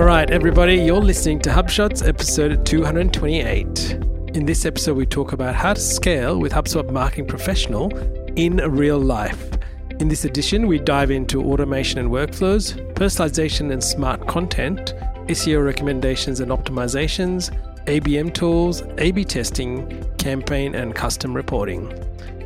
All right, everybody, you're listening to HubShots episode 228. In this episode, we talk about how to scale with HubSpot Marketing Professional in real life. In this edition, we dive into automation and workflows, personalization and smart content, SEO recommendations and optimizations, ABM tools, A B testing, campaign, and custom reporting.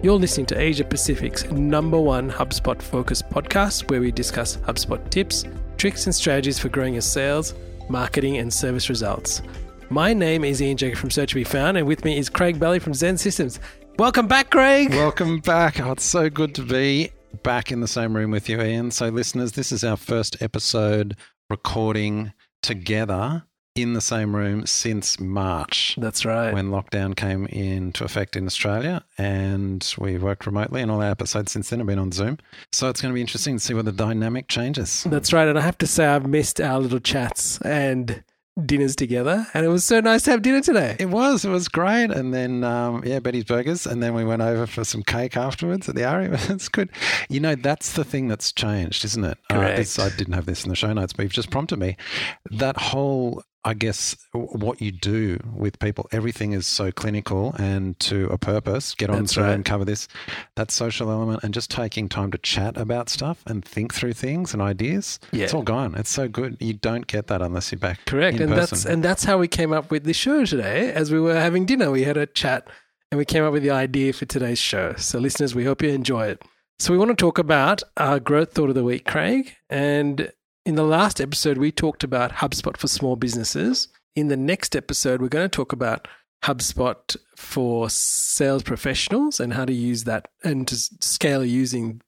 You're listening to Asia Pacific's number one HubSpot focused podcast where we discuss HubSpot tips, tricks, and strategies for growing your sales, marketing, and service results. My name is Ian Jacob from Search to Be Found, and with me is Craig Bailey from XEN Systems. Welcome back, Craig. Welcome back. Oh, it's so good to be back in the same room with you, Ian. So, listeners, this is our first episode recording together in the same room since March. That's right. When lockdown came into effect in Australia, and we worked remotely, and all our episodes since then have been on Zoom. So it's going to be interesting to see what the dynamic changes. That's right. And I have to say, I've missed our little chats and dinners together, and it was so nice to have dinner today. It was, it was great. And then, um, yeah, Betty's Burgers, and then we went over for some cake afterwards at the Aria. it's good. You know, that's the thing that's changed, isn't it? Correct. Uh, this, I didn't have this in the show notes, but you've just prompted me. That whole I guess what you do with people, everything is so clinical and to a purpose. Get on That's through right. and cover this, that social element, and just taking time to chat about stuff and think through things and ideas. Yeah. It's all gone. It's so good. You don't get that unless you're back. Correct. And person. that's and that's how we came up with the show today. As we were having dinner, we had a chat and we came up with the idea for today's show. So listeners, we hope you enjoy it. So we want to talk about our growth thought of the week, Craig. And in the last episode, we talked about HubSpot for small businesses. In the next episode, we're going to talk about HubSpot for sales professionals and how to use that and to scale using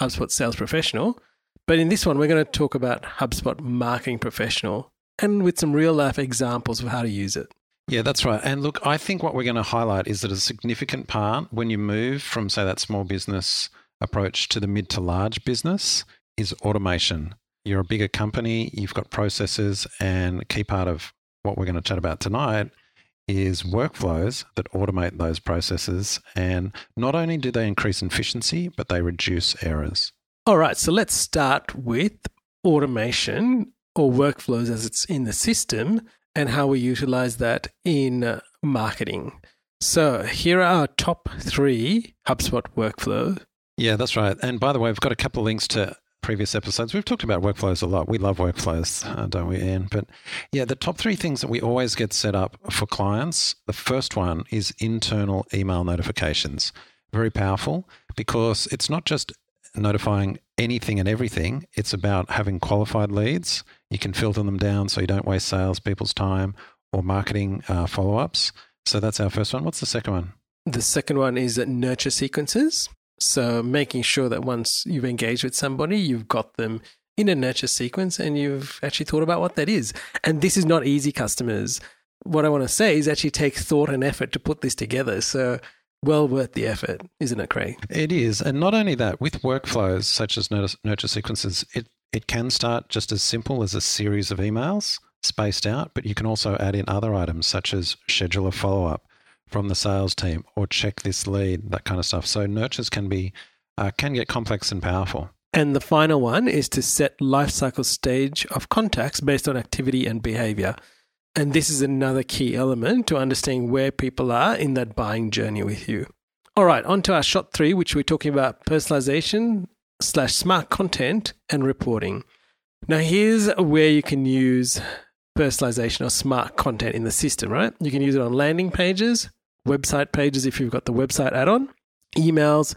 HubSpot Sales Professional. But in this one, we're going to talk about HubSpot Marketing Professional and with some real life examples of how to use it. Yeah, that's right. And look, I think what we're going to highlight is that a significant part when you move from, say, that small business approach to the mid to large business is automation. You're a bigger company, you've got processes, and a key part of what we're going to chat about tonight is workflows that automate those processes. And not only do they increase efficiency, but they reduce errors. All right, so let's start with automation or workflows as it's in the system and how we utilize that in uh, marketing. So here are our top three HubSpot workflows. Yeah, that's right. And by the way, we've got a couple of links to previous episodes. We've talked about workflows a lot. We love workflows, uh, don't we, Ian? But yeah, the top three things that we always get set up for clients the first one is internal email notifications. Very powerful because it's not just notifying anything and everything, it's about having qualified leads. You can filter them down so you don't waste salespeople's time or marketing uh, follow ups. So that's our first one. What's the second one? The second one is nurture sequences. So making sure that once you've engaged with somebody, you've got them in a nurture sequence and you've actually thought about what that is. And this is not easy, customers. What I want to say is actually take thought and effort to put this together. So well worth the effort, isn't it, Craig? It is. And not only that, with workflows such as nurture, sequences, it, it can start just as simple as a series of emails spaced out, but you can also add in other items such as schedule a follow up from the sales team or check this lead, that kind of stuff. So nurtures can be uh, can get complex and powerful. And the final one is to set lifecycle stage of contacts based on activity and behavior. And this is another key element to understanding where people are in that buying journey with you. All right, on to our shot three, which we're talking about personalization slash smart content and reporting. Now, here's where you can use personalization or smart content in the system, right? You can use it on landing pages, website pages if you've got the website add on, emails,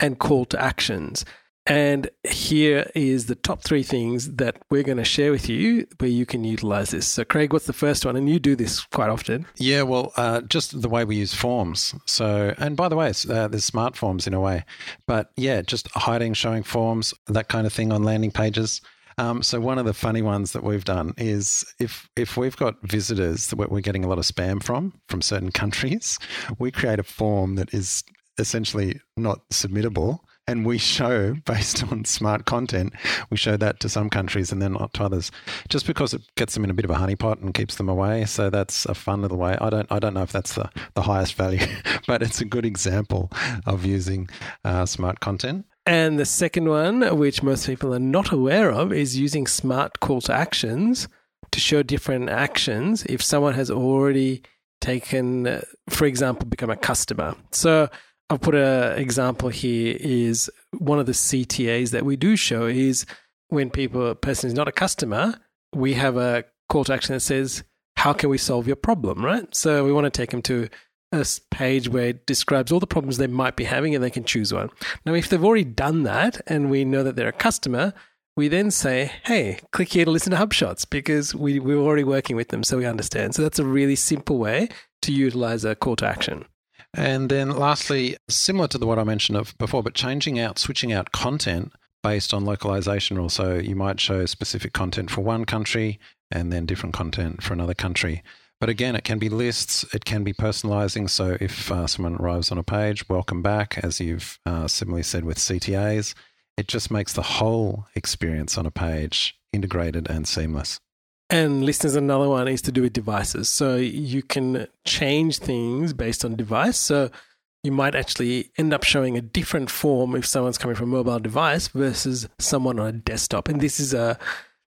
and call to actions. And here is the top three things that we're going to share with you where you can utilize this. So, Craig, what's the first one? And you do this quite often. Yeah, well, uh, just the way we use forms. So, and by the way, uh, there's smart forms in a way, but yeah, just hiding, showing forms, that kind of thing on landing pages. Um, so one of the funny ones that we've done is if if we've got visitors that we're getting a lot of spam from from certain countries, we create a form that is essentially not submittable. And we show, based on smart content, we show that to some countries and then not to others, just because it gets them in a bit of a honeypot and keeps them away. So that's a fun little way. I don't, I don't know if that's the, the highest value, but it's a good example of using uh, smart content. And the second one, which most people are not aware of, is using smart call to actions to show different actions if someone has already taken, uh, for example, become a customer. So I'll put an example here is one of the CTAs that we do show is when people, a person is not a customer, we have a call to action that says, how can we solve your problem, right? So we want to take them to a page where it describes all the problems they might be having and they can choose one. Now, if they've already done that and we know that they're a customer, we then say, hey, click here to listen to HubShots because we, we're already working with them, so we understand. So that's a really simple way to utilize a call to action. And then lastly, similar to the what I mentioned of before, but changing out, switching out content based on localization rules. So you might show specific content for one country and then different content for another country. But again, it can be lists, it can be personalizing. So if uh, someone arrives on a page, welcome back, as you've uh, similarly said with CTAs, it just makes the whole experience on a page integrated and seamless. And listeners, another one is to do with devices. So you can change things based on device. So you might actually end up showing a different form if someone's coming from a mobile device versus someone on a desktop. And this is a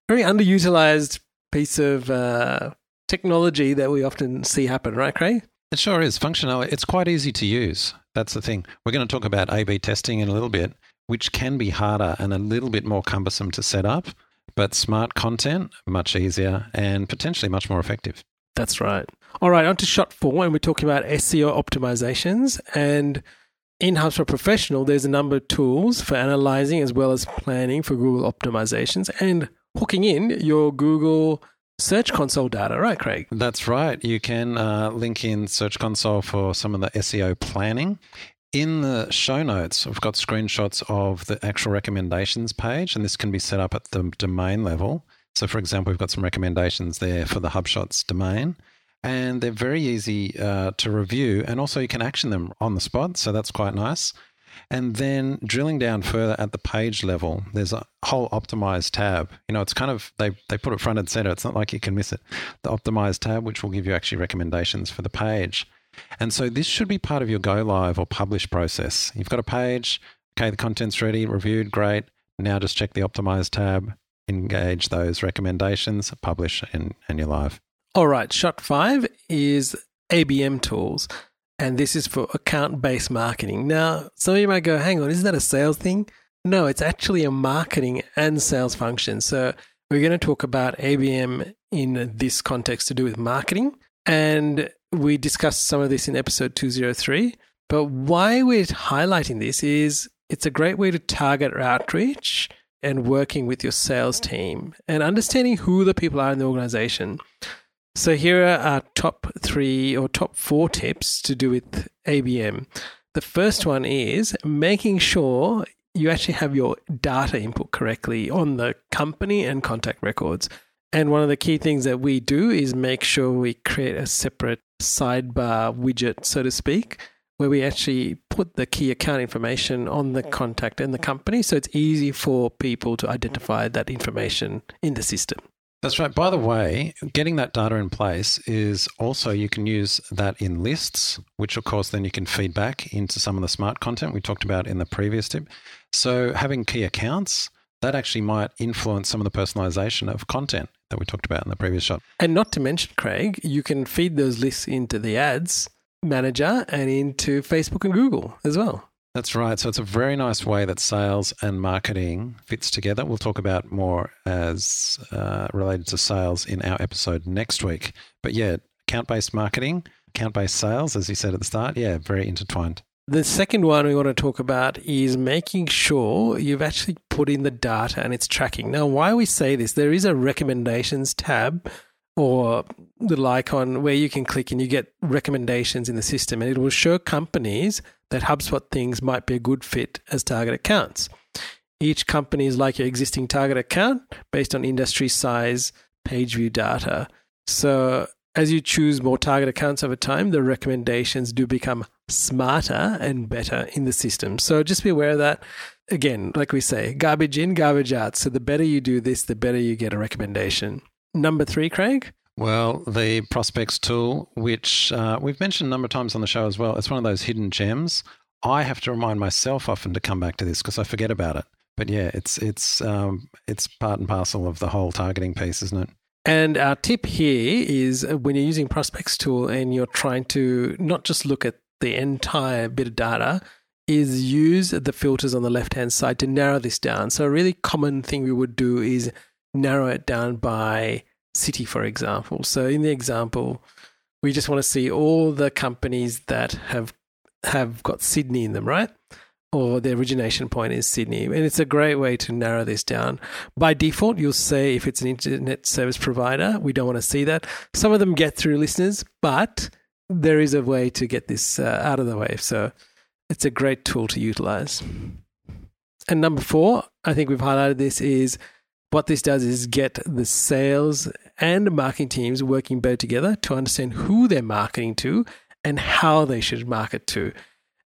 very underutilized piece of uh, technology that we often see happen, right, Craig? It sure is. Functional. It's quite easy to use. That's the thing. We're going to talk about A B testing in a little bit, which can be harder and a little bit more cumbersome to set up, but smart content, much easier and potentially much more effective. That's right. All right, on to shot four, and we're talking about SEO optimizations. And in HubSpot Professional, there's a number of tools for analyzing as well as planning for Google optimizations and hooking in your Google Search Console data, right, Craig? That's right. You can uh, link in Search Console for some of the SEO planning. In the show notes, I've got screenshots of the actual recommendations page, and this can be set up at the domain level. So, for example, we've got some recommendations there for the HubShots domain, and they're very easy uh, to review, and also you can action them on the spot. So, that's quite nice. And then drilling down further at the page level, there's a whole optimized tab. You know, it's kind of, they, they put it front and center. It's not like you can miss it. The optimized tab, which will give you actually recommendations for the page. And so this should be part of your go live or publish process. You've got a page, okay, the content's ready, reviewed, great. Now just check the optimized tab, engage those recommendations, publish, and, and you're live. All right, shot five is ABM tools and this is for account based marketing. Now, some of you might go, hang on, isn't that a sales thing? No, it's actually a marketing and sales function. So, we're going to talk about ABM in this context to do with marketing. And we discussed some of this in episode 203. But why we're highlighting this is it's a great way to target outreach and working with your sales team and understanding who the people are in the organization. So here are our top three or top four tips to do with ABM. The first one is making sure you actually have your data input correctly on the company and contact records. And one of the key things that we do is make sure we create a separate sidebar widget, so to speak, where we actually put the key account information on the contact and the company. So it's easy for people to identify that information in the system. That's right. By the way, getting that data in place is also you can use that in lists, which of course then you can feed back into some of the smart content we talked about in the previous tip. So having key accounts, that actually might influence some of the personalization of content that we talked about in the previous shot. And not to mention, Craig, you can feed those lists into the ads manager and into Facebook and Google as well. That's right. So it's a very nice way that sales and marketing fits together. We'll talk about more as uh, related to sales in our episode next week. But yeah, account based marketing, account based sales, as you said at the start, yeah, very intertwined. The second one we want to talk about is making sure you've actually put in the data and it's tracking. Now, why we say this, there is a recommendations tab or little icon where you can click and you get recommendations in the system and it will show companies that HubSpot thinks might be a good fit as target accounts. Each company is like your existing target account based on industry size, page view data. So as you choose more target accounts over time, the recommendations do become smarter and better in the system. So just be aware of that. Again, like we say, garbage in, garbage out. So the better you do this, the better you get a recommendation. Number three, Craig? Well, the prospects tool, which uh, we've mentioned a number of times on the show as well, it's one of those hidden gems. I have to remind myself often to come back to this because I forget about it. But yeah, it's it's um, it's part and parcel of the whole targeting piece, isn't it? And our tip here is uh, when you're using Prospects tool and you're trying to not just look at the entire bit of data, is use the filters on the left hand side to narrow this down. So, a really common thing we would do is narrow it down by city, for example. So, in the example, we just want to see all the companies that have have got Sydney in them, right? Or the origination point is Sydney. And it's a great way to narrow this down. By default, you'll say if it's an internet service provider, we don't want to see that. Some of them get through listeners, but there is a way to get this uh, out of the way. So it's a great tool to utilize. And number four, I think we've highlighted this, is what this does is get the sales and marketing teams working better together to understand who they're marketing to and how they should market to.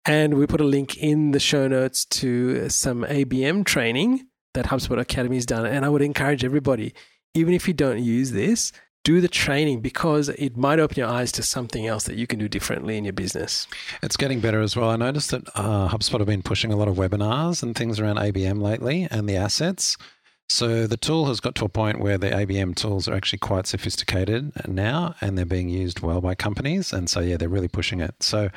And we put a link in the show notes to some ABM training that HubSpot Academy has done. And I would encourage everybody, even if you don't use this, do the training because it might open your eyes to something else that you can do differently in your business. It's getting better as well. I noticed that uh, HubSpot have been pushing a lot of webinars and things around ABM lately and the assets. So the tool has got to a point where the ABM tools are actually quite sophisticated now and they're being used well by companies. And so, yeah, they're really pushing it. So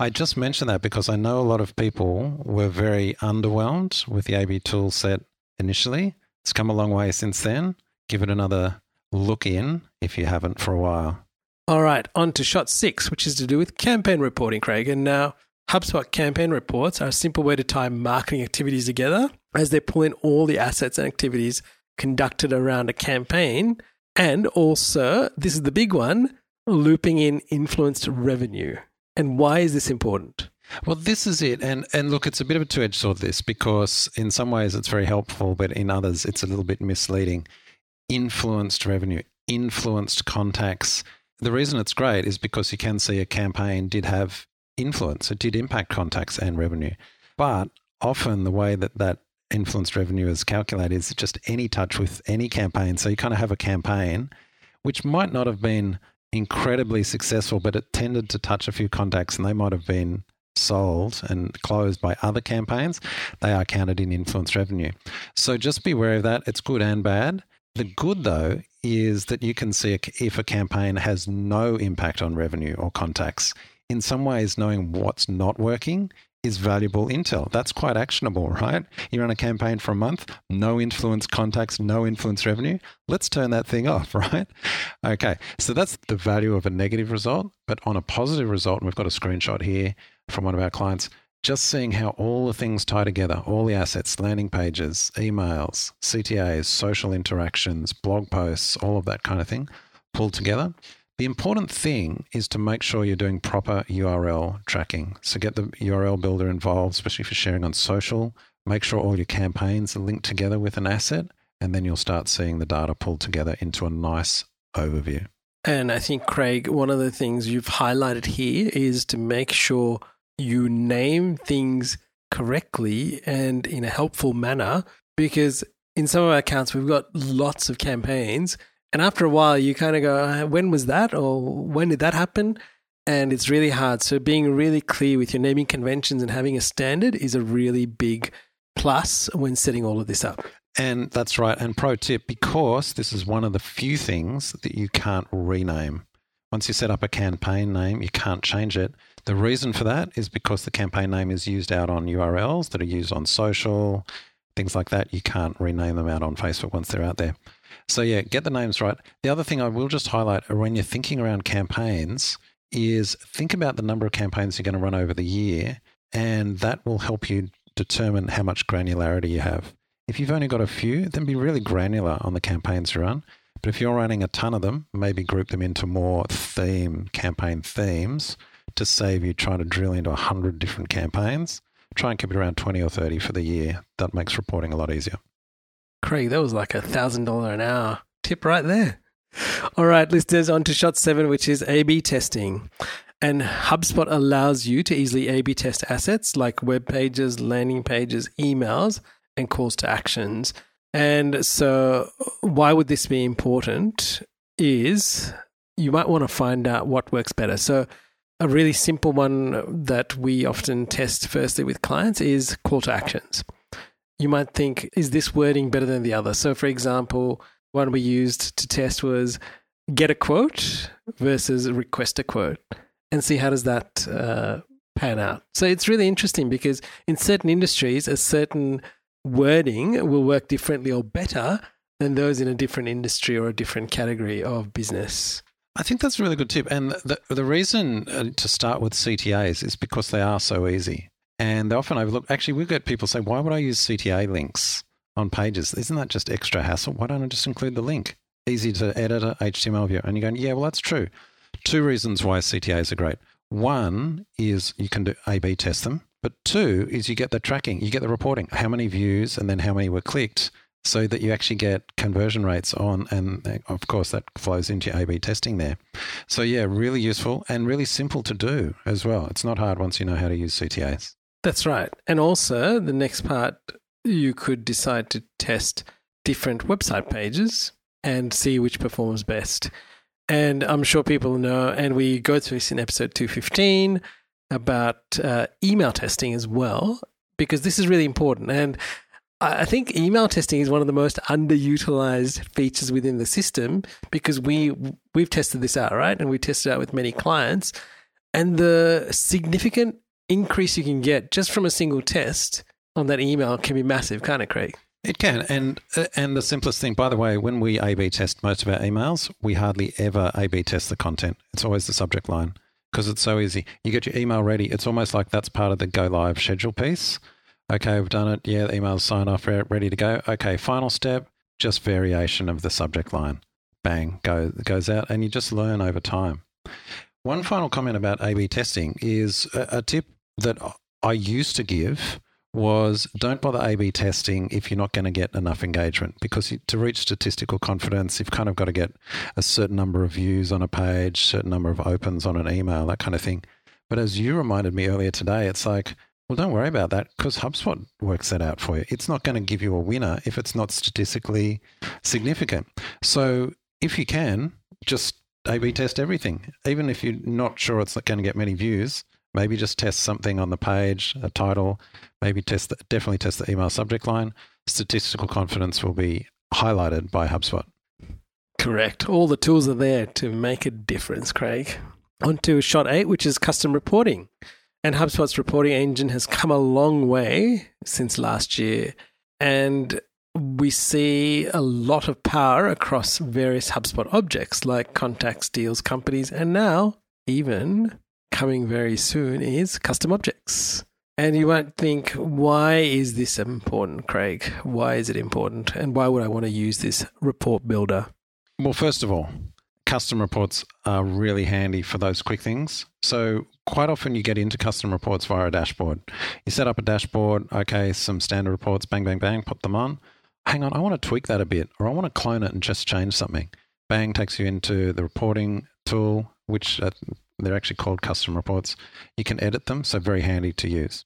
I just mentioned that because I know a lot of people were very underwhelmed with the AB tool set initially. It's come a long way since then. Give it another look in if you haven't for a while. All right, on to shot six, which is to do with campaign reporting, Craig. And now, HubSpot campaign reports are a simple way to tie marketing activities together as they pull in all the assets and activities conducted around a campaign. And also, this is the big one looping in influenced revenue. And why is this important? Well, this is it. And and look, it's a bit of a two-edged sword this because in some ways it's very helpful, but in others it's a little bit misleading influenced revenue, influenced contacts. The reason it's great is because you can see a campaign did have influence, it did impact contacts and revenue. But often the way that that influenced revenue is calculated is just any touch with any campaign. So you kind of have a campaign which might not have been incredibly successful, but it tended to touch a few contacts and they might have been sold and closed by other campaigns. They are counted in influence revenue. So just be aware of that. It's good and bad. The good, though, is that you can see if a campaign has no impact on revenue or contacts. In some ways, knowing what's not working is valuable intel. That's quite actionable, right? You run a campaign for a month, no influence contacts, no influence revenue. Let's turn that thing off, right? Okay, so that's the value of a negative result. But on a positive result, and we've got a screenshot here from one of our clients, just seeing how all the things tie together, all the assets, landing pages, emails, CTAs, social interactions, blog posts, all of that kind of thing pulled together. The important thing is to make sure you're doing proper URL tracking. So get the URL builder involved, especially for sharing on social. Make sure all your campaigns are linked together with an asset, and then you'll start seeing the data pulled together into a nice overview. And I think, Craig, one of the things you've highlighted here is to make sure you name things correctly and in a helpful manner because in some of our accounts we've got lots of campaigns and after a while you kind of go when was that? Or when did that happen? And it's really hard. So being really clear with your naming conventions and having a standard is a really big plus when setting all of this up. And that's right. And pro tip because this is one of the few things that you can't rename. Once you set up a campaign name you can't change it. The reason for that is because the campaign name is used out on URLs that are used on social, things like that. You can't rename them out on Facebook once they're out there. So, yeah, get the names right. The other thing I will just highlight when you're thinking around campaigns is think about the number of campaigns you're going to run over the year, and that will help you determine how much granularity you have. If you've only got a few, then be really granular on the campaigns you run. But if you're running a ton of them, maybe group them into more theme campaign themes to save you trying to drill into 100 different campaigns. Try and keep it around 20 or 30 for the year. That makes reporting a lot easier. Craig, that was like a $1,000 an hour tip right there. All right, listeners, on to shot seven, which is A B testing. And HubSpot allows you to easily A B test assets like web pages, landing pages, emails, and calls to actions. And so, why would this be important? Is you might want to find out what works better. So, a really simple one that we often test firstly with clients is call to actions. You might think, is this wording better than the other? So, for example, one we used to test was get a quote versus request a quote and see how does that uh, pan out. So it's really interesting because in certain industries, a certain wording will work differently or better than those in a different industry or a different category of business. I think that's a really good tip. And the, the reason uh, to start with CTAs is because they are so easy. And they often overlook. Actually, we get people say, why would I use CTA links on pages? Isn't that just extra hassle? Why don't I just include the link? Easy to edit a HTML view. And you're going, yeah, well, that's true. Two reasons why CTAs are great. One is you can do A B test them, but two is you get the tracking, you get the reporting, how many views and then how many were clicked so that you actually get conversion rates on. And uh, of course, that flows into A B testing there. So, yeah, really useful and really simple to do as well. It's not hard once you know how to use CTAs. That's right. And also, the next part, you could decide to test different website pages and see which performs best. And I'm sure people know, and we go through this in episode 215 about uh, email testing as well, because this is really important. And I think email testing is one of the most underutilized features within the system because we we've tested this out, right? And we tested out with many clients, and the significant increase you can get just from a single test on that email can be massive, can't it, Craig? It can, and uh, and the simplest thing, by the way, when we A/B test most of our emails, we hardly ever A/B test the content. It's always the subject line because it's so easy. You get your email ready. It's almost like that's part of the go live schedule piece. Okay, we've done it. Yeah, the email's signed off, ready to go. Okay, final step, just variation of the subject line. Bang, go goes out, and you just learn over time. One final comment about A/B testing is a, a tip that I used to give was don't bother A B testing if you're not going to get enough engagement because to reach statistical confidence, you've kind of got to get a certain number of views on a page, certain number of opens on an email, that kind of thing. But as you reminded me earlier today, it's like, well, don't worry about that because HubSpot works that out for you. It's not going to give you a winner if it's not statistically significant. So if you can, just A B test everything, even if you're not sure it's not going to get many views Maybe just test something on the page, a title. Maybe test the, definitely test the email subject line. Statistical confidence will be highlighted by HubSpot. Correct. All the tools are there to make a difference, Craig. On to shot eight, which is custom reporting. And HubSpot's reporting engine has come a long way since last year. And we see a lot of power across various HubSpot objects like contacts, deals, companies, and now even coming very soon is custom objects. And you might think, why is this important, Craig? Why is it important? And why would I want to use this report builder? Well, first of all, custom reports are really handy for those quick things. So, quite often you get into custom reports via a dashboard. You set up a dashboard, okay, some standard reports, bang, bang, bang, put them on. Hang on, I want to tweak that a bit, or I want to clone it and just change something. Bang takes you into the reporting tool, which uh, they're actually called custom reports. You can edit them, so very handy to use.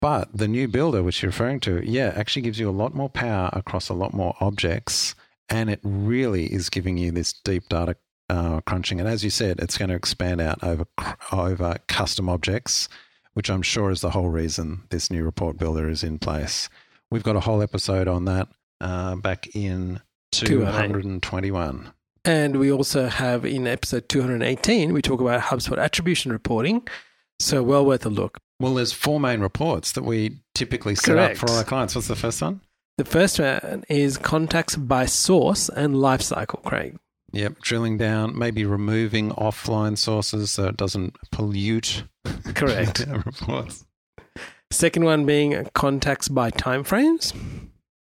But the new builder, which you're referring to, yeah, actually gives you a lot more power across a lot more objects. And it really is giving you this deep data uh, crunching. And as you said, it's going to expand out over, over custom objects, which I'm sure is the whole reason this new report builder is in place. We've got a whole episode on that uh, back in 221. And we also have in episode 218, we talk about HubSpot attribution reporting. So, well worth a look. Well, there's four main reports that we typically set Correct. up for all our clients. What's the first one? The first one is contacts by source and lifecycle, Craig. Yep, drilling down, maybe removing offline sources so it doesn't pollute. Correct. reports. Second one being contacts by timeframes.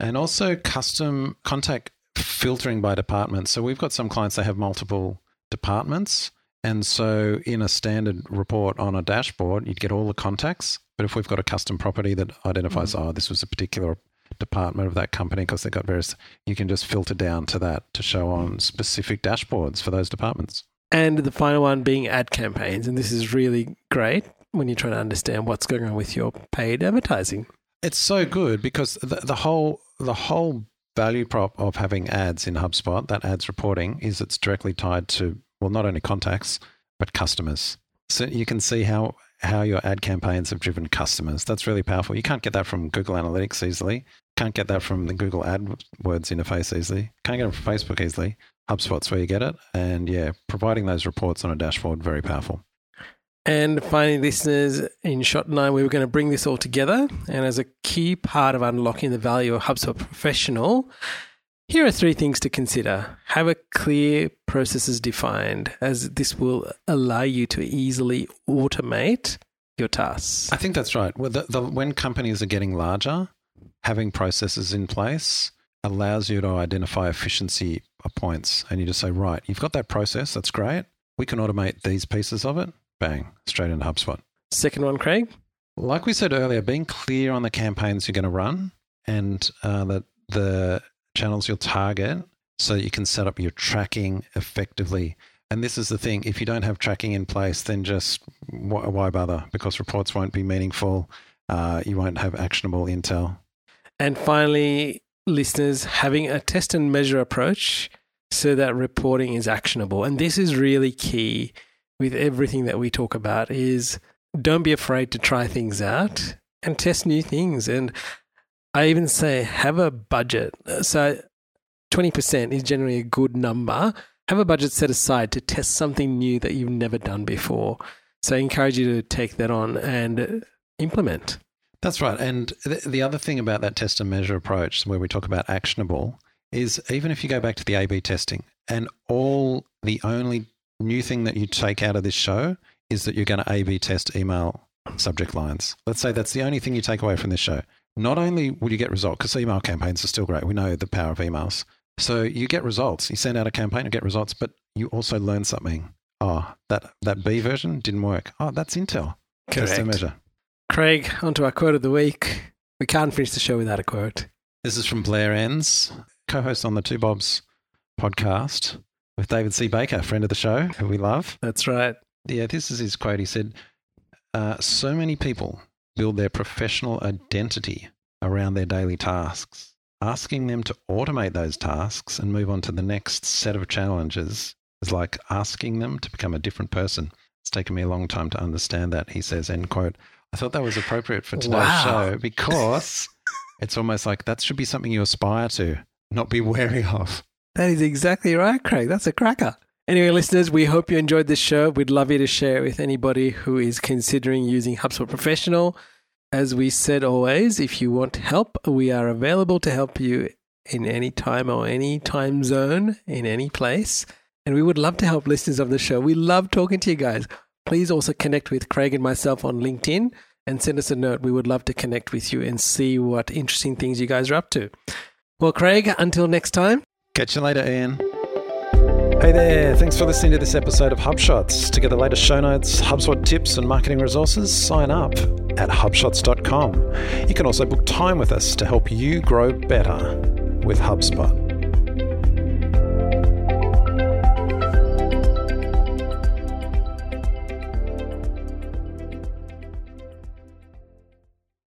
And also custom contact filtering by department. So we've got some clients that have multiple departments. And so in a standard report on a dashboard, you'd get all the contacts. But if we've got a custom property that identifies, mm-hmm. oh, this was a particular department of that company because they've got various, you can just filter down to that to show on specific dashboards for those departments. And the final one being ad campaigns. And this is really great when you're trying to understand what's going on with your paid advertising. It's so good because the, the whole the whole value prop of having ads in HubSpot, that ads reporting, is it's directly tied to, well, not only contacts, but customers. So you can see how, how your ad campaigns have driven customers. That's really powerful. You can't get that from Google Analytics easily. can't get that from the Google AdWords interface easily. Can't get it from Facebook easily. HubSpot's where you get it. And yeah, providing those reports on a dashboard, very powerful. And finally, listeners, in shot nine, we were going to bring this all together. And as a key part of unlocking the value of HubSpot Professional, here are three things to consider. Have a clear processes defined, as this will allow you to easily automate your tasks. I think that's right. Well, the, the, when companies are getting larger, having processes in place allows you to identify efficiency points. And you just say, right, you've got that process. That's great. We can automate these pieces of it bang, straight into HubSpot. Second one, Craig? Like we said earlier, being clear on the campaigns you're going to run and uh, the, the channels you'll target so that you can set up your tracking effectively. And this is the thing if you don't have tracking in place, then just why bother? Because reports won't be meaningful. Uh, you won't have actionable intel. And finally, listeners, having a test and measure approach so that reporting is actionable. And this is really key with everything that we talk about is don't be afraid to try things out and test new things. And I even say have a budget. So 20% is generally a good number. Have a budget set aside to test something new that you've never done before. So I encourage you to take that on and implement. That's right. And the other thing about that test and measure approach, where we talk about actionable, is even if you go back to the A B testing and all the only new thing that you take out of this show is that you're going to A B test email subject lines. Let's say that's the only thing you take away from this show. Not only will you get results, because email campaigns are still great. We know the power of emails. So you get results. You send out a campaign, you get results, but you also learn something. Oh, that, that B version didn't work. Oh, that's Intel. Correct. Test measure. Craig, onto our quote of the week. We can't finish the show without a quote. This is from Blair Enns, co host on the Two Bobs podcast with David C. Baker, friend of the show, who we love. That's right. Yeah, this is his quote. He said, uh, So many people build their professional identity around their daily tasks. Asking them to automate those tasks and move on to the next set of challenges is like asking them to become a different person. It's taken me a long time to understand that, he says, end quote. I thought that was appropriate for today's wow. show because it's almost like that should be something you aspire to, not be wary of. That is exactly right, Craig. That's a cracker. Anyway, listeners, we hope you enjoyed this show. We'd love you to share it with anybody who is considering using HubSpot Professional. As we said always, if you want help, we are available to help you in any time or any time zone in any place. And we would love to help listeners of the show. We love talking to you guys. Please also connect with Craig and myself on LinkedIn and send us a note. We would love to connect with you and see what interesting things you guys are up to. Well, Craig, until next time. Catch you later, Ian. Hey there, thanks for listening to this episode of HubShots. To get the latest show notes, HubSpot tips, and marketing resources, sign up at hubshots.com. You can also book time with us to help you grow better with HubSpot.